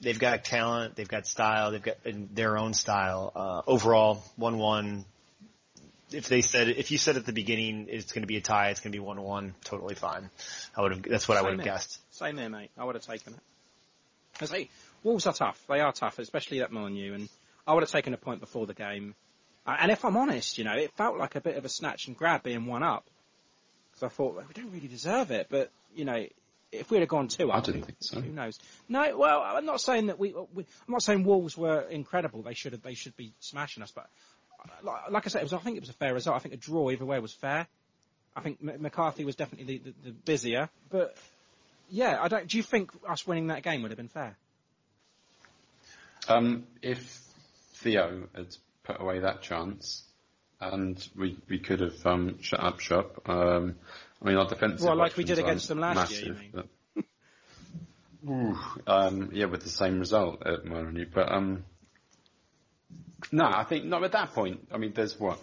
they've got talent, they've got style, they've got their own style. Uh, overall, one one. If they said if you said at the beginning it's going to be a tie, it's going to be one one, totally fine. I would have. That's what I would have guessed. Same here, mate. I would have taken it. I say, Wolves are tough. They are tough, especially that Molineux, and I would have taken a point before the game. Uh, and if I'm honest, you know, it felt like a bit of a snatch and grab being one up. Because I thought, well, we don't really deserve it, but, you know, if we'd have gone two I up, didn't think so. Who knows? No, well, I'm not saying that we, we I'm not saying Wolves were incredible. They should have, they should be smashing us, but like, like I said, it was, I think it was a fair result. I think a draw either way was fair. I think M- McCarthy was definitely the, the, the busier, but yeah, I don't. Do you think us winning that game would have been fair? Um, if Theo had put away that chance, and we we could have um, shut up shop. Um, I mean, our defensive. Well, like we did against them last year, you massive, but- Ooh, um, yeah, with the same result at Molineux, but um, no, I think not at that point. I mean, there's what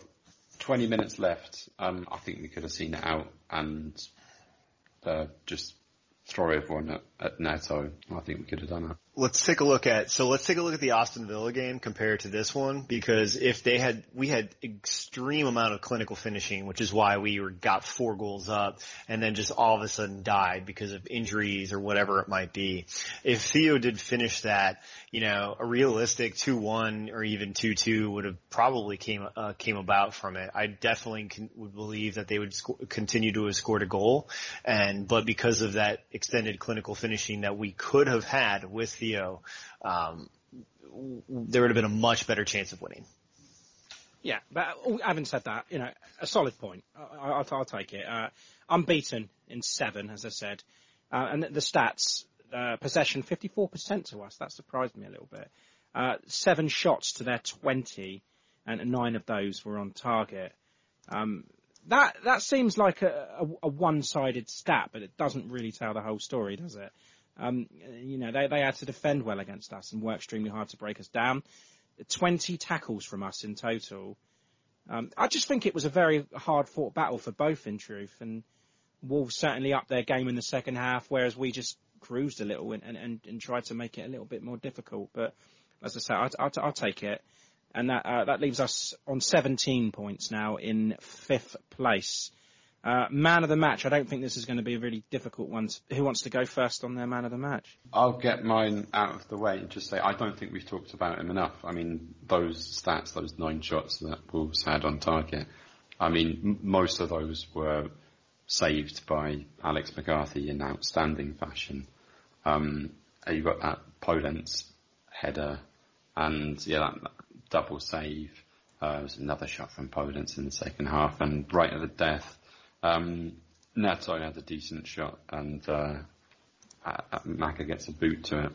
twenty minutes left. Um, I think we could have seen it out and uh, just throw everyone at, at Neto. I think we could have done it. let's take a look at so let's take a look at the Aston Villa game compared to this one because if they had we had extreme amount of clinical finishing which is why we were got four goals up and then just all of a sudden died because of injuries or whatever it might be if Theo did finish that you know a realistic 2-1 or even 2-2 would have probably came uh, came about from it I definitely would believe that they would sco- continue to have scored a goal and but because of that extended clinical finishing that we could have had with Theo, um, there would have been a much better chance of winning. Yeah, but uh, having said that, you know, a solid point. I, I, I'll, I'll take it. Uh, unbeaten in seven, as I said, uh, and the, the stats: uh, possession 54% to us. That surprised me a little bit. Uh, seven shots to their 20, and nine of those were on target. Um, that that seems like a, a, a one-sided stat, but it doesn't really tell the whole story, does it? Um, you know, they, they had to defend well against us and work extremely hard to break us down. 20 tackles from us in total. Um, I just think it was a very hard fought battle for both, in truth. And Wolves certainly upped their game in the second half, whereas we just cruised a little and, and, and, and tried to make it a little bit more difficult. But as I say, I'll, I'll, I'll take it. And that, uh, that leaves us on 17 points now in fifth place. Uh, man of the match. I don't think this is going to be a really difficult one. Who wants to go first on their man of the match? I'll get mine out of the way and just say I don't think we've talked about him enough. I mean, those stats, those nine shots that Wolves had on target, I mean, m- most of those were saved by Alex McCarthy in outstanding fashion. Um, you've got that Podence header and yeah, that double save. Uh, there was another shot from Podence in the second half and right at the death. Um, Neto had a decent shot and uh, uh, Maka gets a boot to it.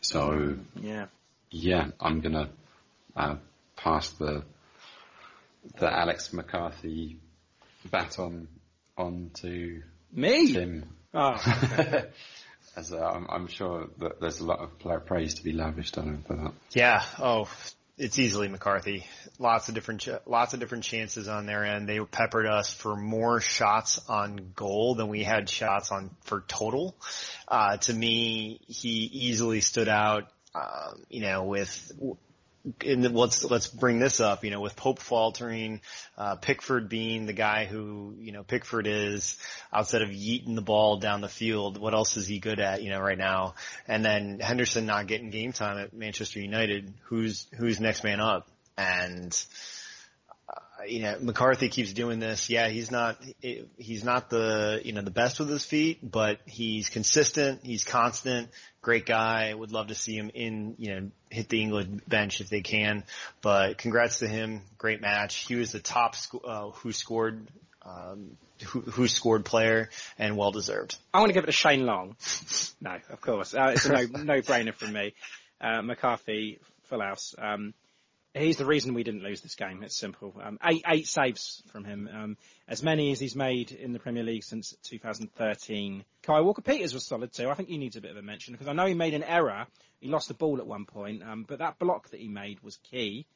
So Yeah. yeah, I'm gonna uh, pass the the Alex McCarthy baton on to Me? Tim. Oh, okay. As uh, I'm, I'm sure that there's a lot of praise to be lavished on him for that. Yeah. Oh, it's easily McCarthy. Lots of different, lots of different chances on their end. They peppered us for more shots on goal than we had shots on for total. Uh, to me, he easily stood out. Um, you know, with and let's let's bring this up. You know, with Pope faltering, uh, Pickford being the guy who you know Pickford is outside of yeeting the ball down the field. What else is he good at? You know, right now, and then Henderson not getting game time at Manchester United. Who's who's next man up? And you know, McCarthy keeps doing this. Yeah, he's not he's not the you know the best with his feet, but he's consistent. He's constant. Great guy. Would love to see him in you know hit the England bench if they can. But congrats to him. Great match. He was the top sc- uh, who scored. Um, who, who scored player and well deserved. I want to give it to Shane Long. no, of course. Uh, it's a no, no-brainer for me. Uh, McCarthy, full house. Um, he's the reason we didn't lose this game. It's simple. Um, eight, eight saves from him. Um, as many as he's made in the Premier League since 2013. Kai Walker-Peters was solid too. I think he needs a bit of a mention because I know he made an error. He lost the ball at one point, um, but that block that he made was key.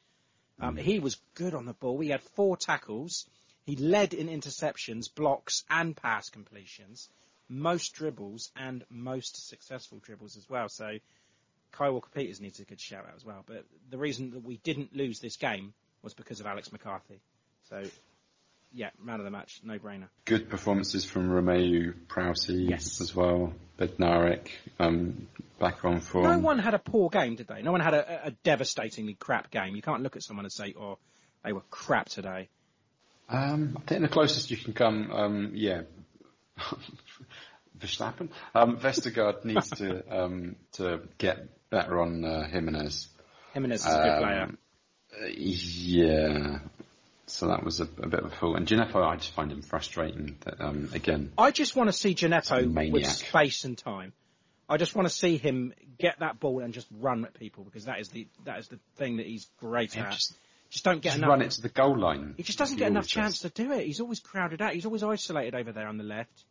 Um, he was good on the ball. He had four tackles. He led in interceptions, blocks, and pass completions. Most dribbles and most successful dribbles as well. So Kai Walker Peters needs a good shout out as well. But the reason that we didn't lose this game was because of Alex McCarthy. So yeah, man of the match, no brainer. Good performances from Romeu Prowse Yes. as well. Bednarek, um, back on form. No one had a poor game, did they? No one had a, a devastatingly crap game. You can't look at someone and say, "Oh, they were crap today." Um, I think the closest you can come, um, yeah, Verstappen. Um, Vestergaard needs to um, to get better on uh, Jimenez. Jimenez is a good Um, player. uh, yeah, so that was a, a bit of a fool. And Djenepo, I just find him frustrating. That, um, again, I just want to see Djenepo with space and time. I just want to see him get that ball and just run at people because that is the that is the thing that he's great Yeah, at. just- Just, don't get just enough. run it to the goal line. He just doesn't He get enough chance does. to do it. He's always crowded out. He's always isolated over there on the left.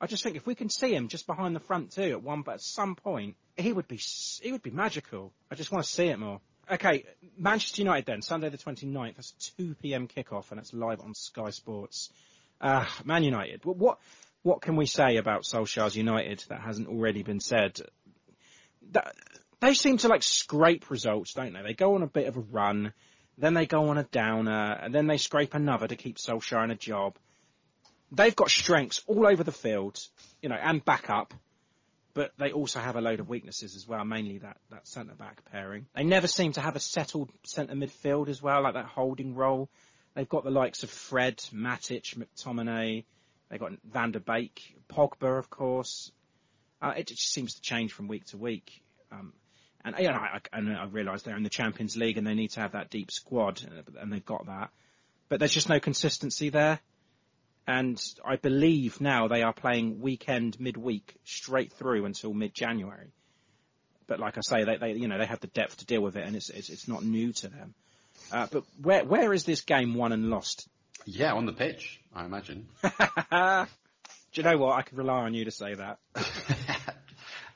I just think if we can see him just behind the front too at one, but at some point he would be he would be magical. I just want to see it more. Okay, Manchester United then Sunday the 29th. That's 2 p.m. kickoff and it's live on Sky Sports. Uh, Man United. What, what what can we say about Solskjaer's United that hasn't already been said? That, they seem to like scrape results, don't they? They go on a bit of a run, then they go on a downer, and then they scrape another to keep Solskjaer in a job. They've got strengths all over the field, you know, and backup, but they also have a load of weaknesses as well, mainly that, that centre back pairing. They never seem to have a settled centre midfield as well, like that holding role. They've got the likes of Fred, Matic, McTominay. They've got Van der Beek, Pogba, of course. Uh, it just seems to change from week to week. Um, and you know, I, I, and I realise they're in the Champions League and they need to have that deep squad, and they've got that. But there's just no consistency there. And I believe now they are playing weekend, midweek, straight through until mid-January. But like I say, they, they you know they have the depth to deal with it, and it's it's, it's not new to them. Uh, but where where is this game won and lost? Yeah, on the pitch, I imagine. Do you know what? I could rely on you to say that.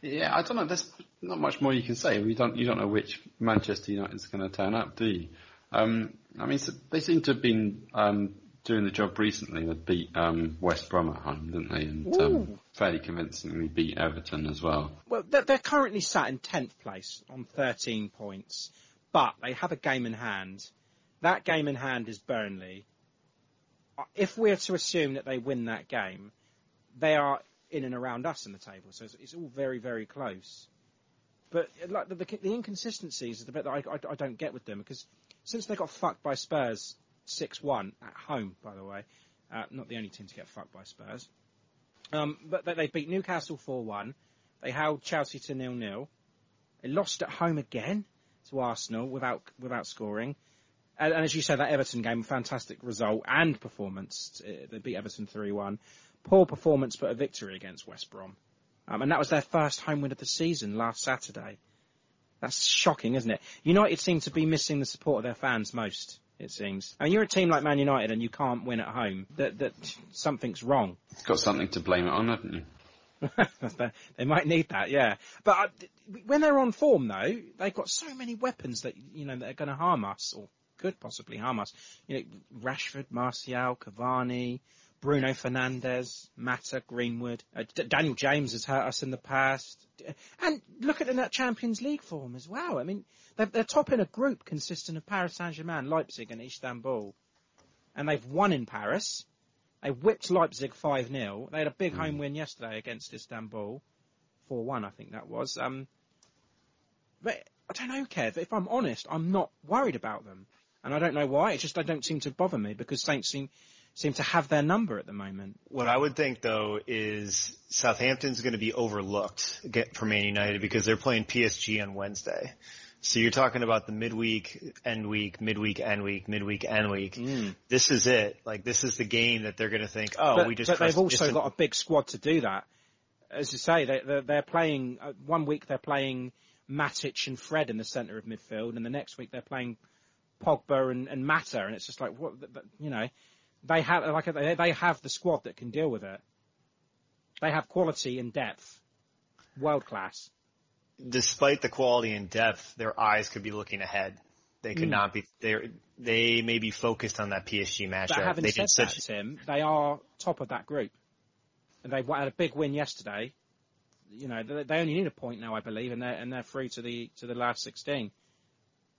Yeah, I don't know. There's not much more you can say. We don't. You don't know which Manchester United is going to turn up, do you? Um, I mean, so they seem to have been um, doing the job recently. They beat um, West Brom at home, didn't they? And um, fairly convincingly beat Everton as well. Well, they're, they're currently sat in 10th place on 13 points, but they have a game in hand. That game in hand is Burnley. if we're to assume that they win that game, they are in and around us in the table. So it's, it's all very, very close. But like the, the, the inconsistencies is the bit that I, I, I don't get with them because since they got fucked by Spurs six one at home, by the way, uh, not the only team to get fucked by Spurs. Um, but they, beat Newcastle four one. They held Chelsea to nil nil. They lost at home again to Arsenal without without scoring. And, and as you said, that Everton game, fantastic result and performance. Uh, They beat Everton 3-1. Poor performance, but a victory against West Brom. Um, and that was their first home win of the season last Saturday. That's shocking, isn't it? United seem to be missing the support of their fans most, it seems. I mean, you're a team like Man United and you can't win at home. That, that something's wrong. It's got something to blame it on, haven't you? they might need that, yeah. But uh, when they're on form, though, they've got so many weapons that you know that are going to harm us, or could possibly harm us. You know, Rashford, Martial, Cavani, Bruno Fernandes, Mata, Greenwood, uh, D- Daniel James has hurt us in the past, and look at the that Champions League form as well. I mean, they're, they're top in a group consisting of Paris Saint-Germain, Leipzig, and Istanbul, and they've won in Paris. They whipped Leipzig 5-0. They had a big home win yesterday against Istanbul. 4-1, I think that was. Um, but I don't know, Kev. If I'm honest, I'm not worried about them. And I don't know why. It just, they don't seem to bother me because Saints seem, seem to have their number at the moment. What I would think though is Southampton's going to be overlooked for Man United because they're playing PSG on Wednesday. So you're talking about the midweek, end week, midweek, end week, midweek, end week. This is it. Like this is the game that they're going to think, oh, but, we just. but they've also got a big squad to do that. As you say, they, they're, they're playing, uh, one week they're playing Matic and Fred in the centre of midfield, and the next week they're playing Pogba and, and Mata, and it's just like, what, you know, they have, like, they, they have the squad that can deal with it. They have quality and depth. World class. Despite the quality and depth, their eyes could be looking ahead. They could Mm. not be. They they may be focused on that PSG matchup. But having they said did that, such. Tim, they are top of that group. And they've had a big win yesterday. You know, they, they only need a point now, I believe, and they're, and they're through to the, to the last 16.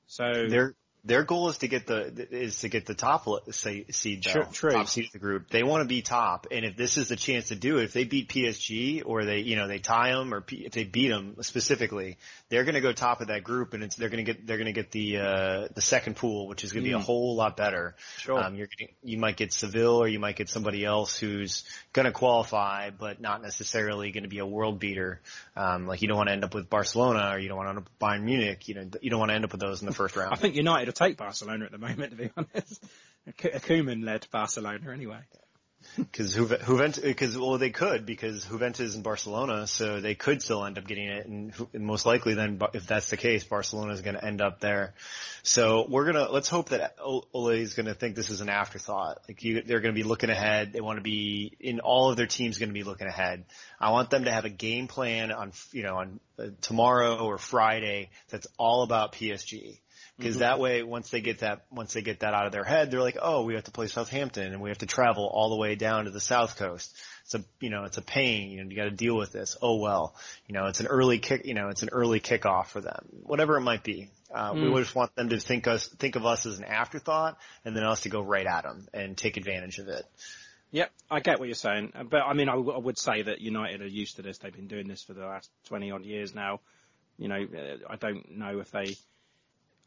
So, Their their goal is to get the is to get the top say, seed though, top seed of the group. They want to be top, and if this is the chance to do it, if they beat PSG or they you know they tie them or P, if they beat them specifically, they're going to go top of that group, and it's they're going to get they're going to get the uh, the second pool, which is going to be a Mm. whole lot better. Sure. Um, you're gonna, you might get Seville or you might get somebody else who's going to qualify, but not necessarily going to be a world beater. Um, like you don't want to end up with Barcelona or you don't want to end up with Bayern Munich. You know you don't want to end up with those in the first round. I think United will take Barcelona at the moment, to be honest. A Koeman led Barcelona anyway. Because Juventus, because well, they could because Juventus and Barcelona, so they could still end up getting it, and, most likely then, if that's the case, Barcelona is going to end up there. So we're gonna let's hope that Ole is going to think this is an afterthought. Like you, they're going to be looking ahead. They want to be in all of their teams going to be looking ahead. I want them to have a game plan on you know on uh, tomorrow or Friday that's all about PSG because Mhm. that way once they get that once they get that out of their head they're like oh we have to play Southampton and we have to travel all the way down to the south coast it's a you know it's a pain you know you got to deal with this oh well you know it's an early kick you know it's an early kickoff for them whatever it might be uh, we Mm. just want them to think us think of us as an afterthought and then us to go right at them and take advantage of it Yep, I get what you're saying, Uh, but I mean, I, w- I would say that United are used to this. They've been doing this for the last 20 odd years now. You know, uh, I don't know if they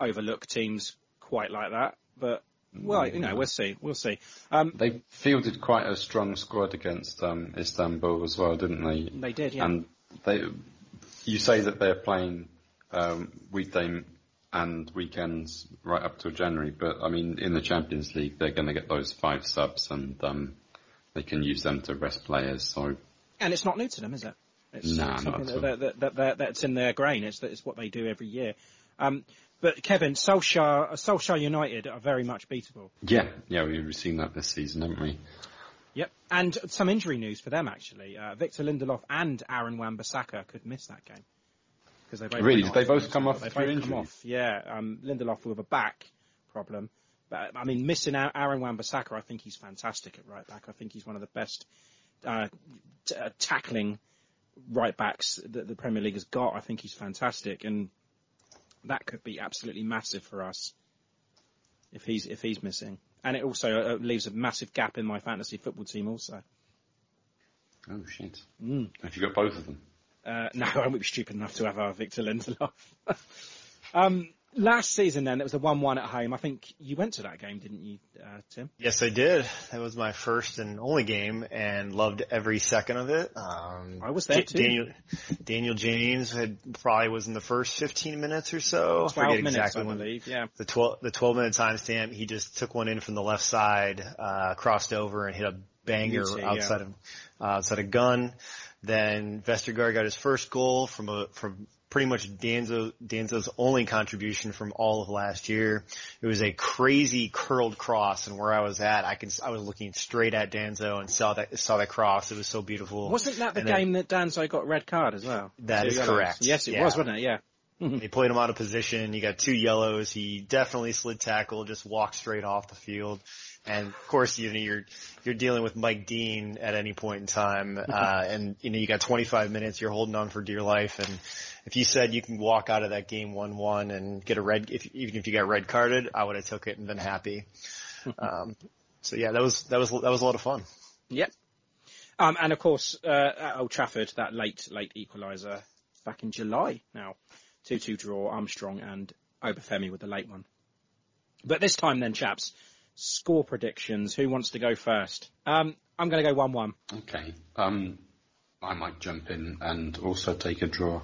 overlook teams quite like that, but well, you know, we'll see, we'll see. Um, They fielded quite a strong squad against um, Istanbul as well, didn't they? They did, yeah. And they, you say that they're playing um, weekday and weekends right up till January, but I mean, in the Champions League, they're going to get those five subs, and um, they can use them to rest players. So and it's not new to them, is it? It's Nah, something not at all. that, that, that, that, that's in their grain. It's, it's what they do every year. Um, but Kevin, Solskjaer, Solskjaer United are very much beatable. yeah, yeah, we've seen that this season, haven't we? Yep. And some injury news for them actually. Uh, Victor Lindelof and Aaron Wan-Bissaka could miss that game. Because they both Really? Did they both come off They through both come off. Yeah. Um, Lindelof with a back problem. But I mean, missing out Aaron Wan-Bissaka, I think he's fantastic at right back. I think he's one of the best uh, t- uh, tackling right backs that the Premier League has got. I think he's fantastic, and that could be absolutely massive for us if he's if he's missing. and it also uh, leaves a massive gap in my fantasy football team also. Oh shit! Mm. Have you got both of them? Uh, no, I won't be stupid enough to have our Victor Lindelof. um, last season then, it was a 1-1 at home. I think you went to that game, didn't you, uh, Tim? Yes, I did. That was my first and only game, and loved every second of it. Um, I was there too. Daniel, Daniel James had probably was in the first 15 minutes or so. 12 Forget minutes, exactly I when believe, yeah. the 12 the 12 minute timestamp. He just took one in from the left side, uh, crossed over and hit a banger yeah. outside of uh, outside of gun. Then Vestergaard got his first goal from a from pretty much Danso Danso's only contribution from all of last year. It was a crazy curled cross, and where I was at, I can I was looking straight at Danso and saw that saw that cross. It was so beautiful. Wasn't that the And then- game that Danso got red card as well? That Two is correct. Yes, it Yeah. was, wasn't it? Yeah. They played him out of position. You got two yellows. He definitely slid tackle, just walked straight off the field. And of course, you know, you're, you're dealing with Mike Dean at any point in time. Uh, and you know, you got 25 minutes, you're holding on for dear life. And if you said you can walk out of that game 1-1 and get a red, if, even if you got red carded, I would have took it and been happy. Um, so yeah, that was, that was, that was a lot of fun. Yep. Um, and of course, uh, at Old Trafford, that late, late equaliser back in July now. 2-2 draw, Armstrong and Obafemi with the late one. But this time then, chaps, score predictions. Who wants to go first? Um, I'm going to go 1-1. Okay. Um, I might jump in and also take a draw.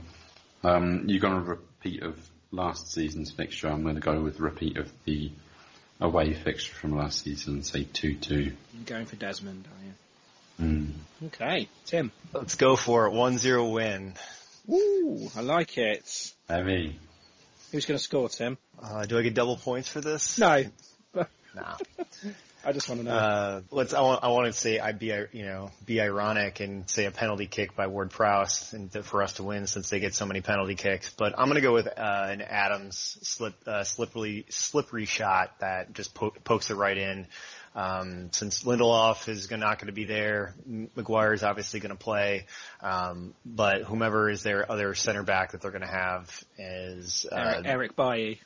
Um, you're going to repeat of last season's fixture. I'm going to go with repeat of the away fixture from last season, say 2-2. You're going for Desmond, are you? Mm. Okay, Tim. Let's go for it. 1-0 win. Ooh, I like it. Heavy. Who's going to score, Tim? Uh, do I get double points for this? No. No. I just want to know. Uh, let's. I want. I want to say I'd be, you know, be ironic and say a penalty kick by Ward Prowse and to, for us to win since they get so many penalty kicks. But I'm going to go with uh, an Adams slip, uh, slippery, slippery shot that just po- pokes it right in. Um, since Lindelof is gonna, not going to be there, Maguire is obviously going to play, um, but whomever is their other center back that they're going to have is uh, Eric, Eric Bailly.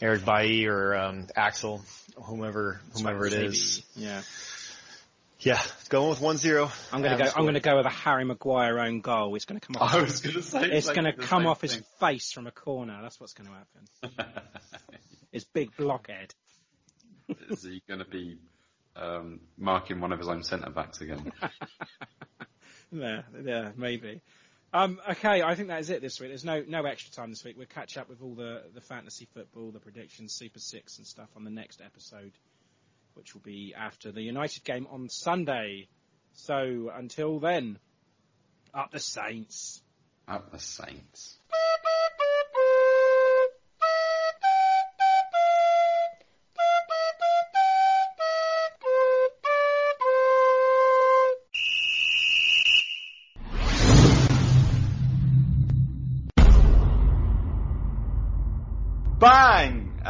Eric Bailly or um, Axel, whomever whomever it is. Yeah. Yeah, going with one zero. I'm going to go. I'm going to go with a Harry Maguire own goal. It's going to come off. I was going to say It's like going to come same off his face from a corner. That's what's going to happen. his big blockhead. Is he going to be um, marking one of his own centre backs again? Yeah, yeah, maybe. Um, okay, I think that is it this week. There's no no extra time this week. We'll catch up with all the, the fantasy football, the predictions, Super Six and stuff on the next episode, which will be after the United game on Sunday. So until then, up the Saints. Up the Saints.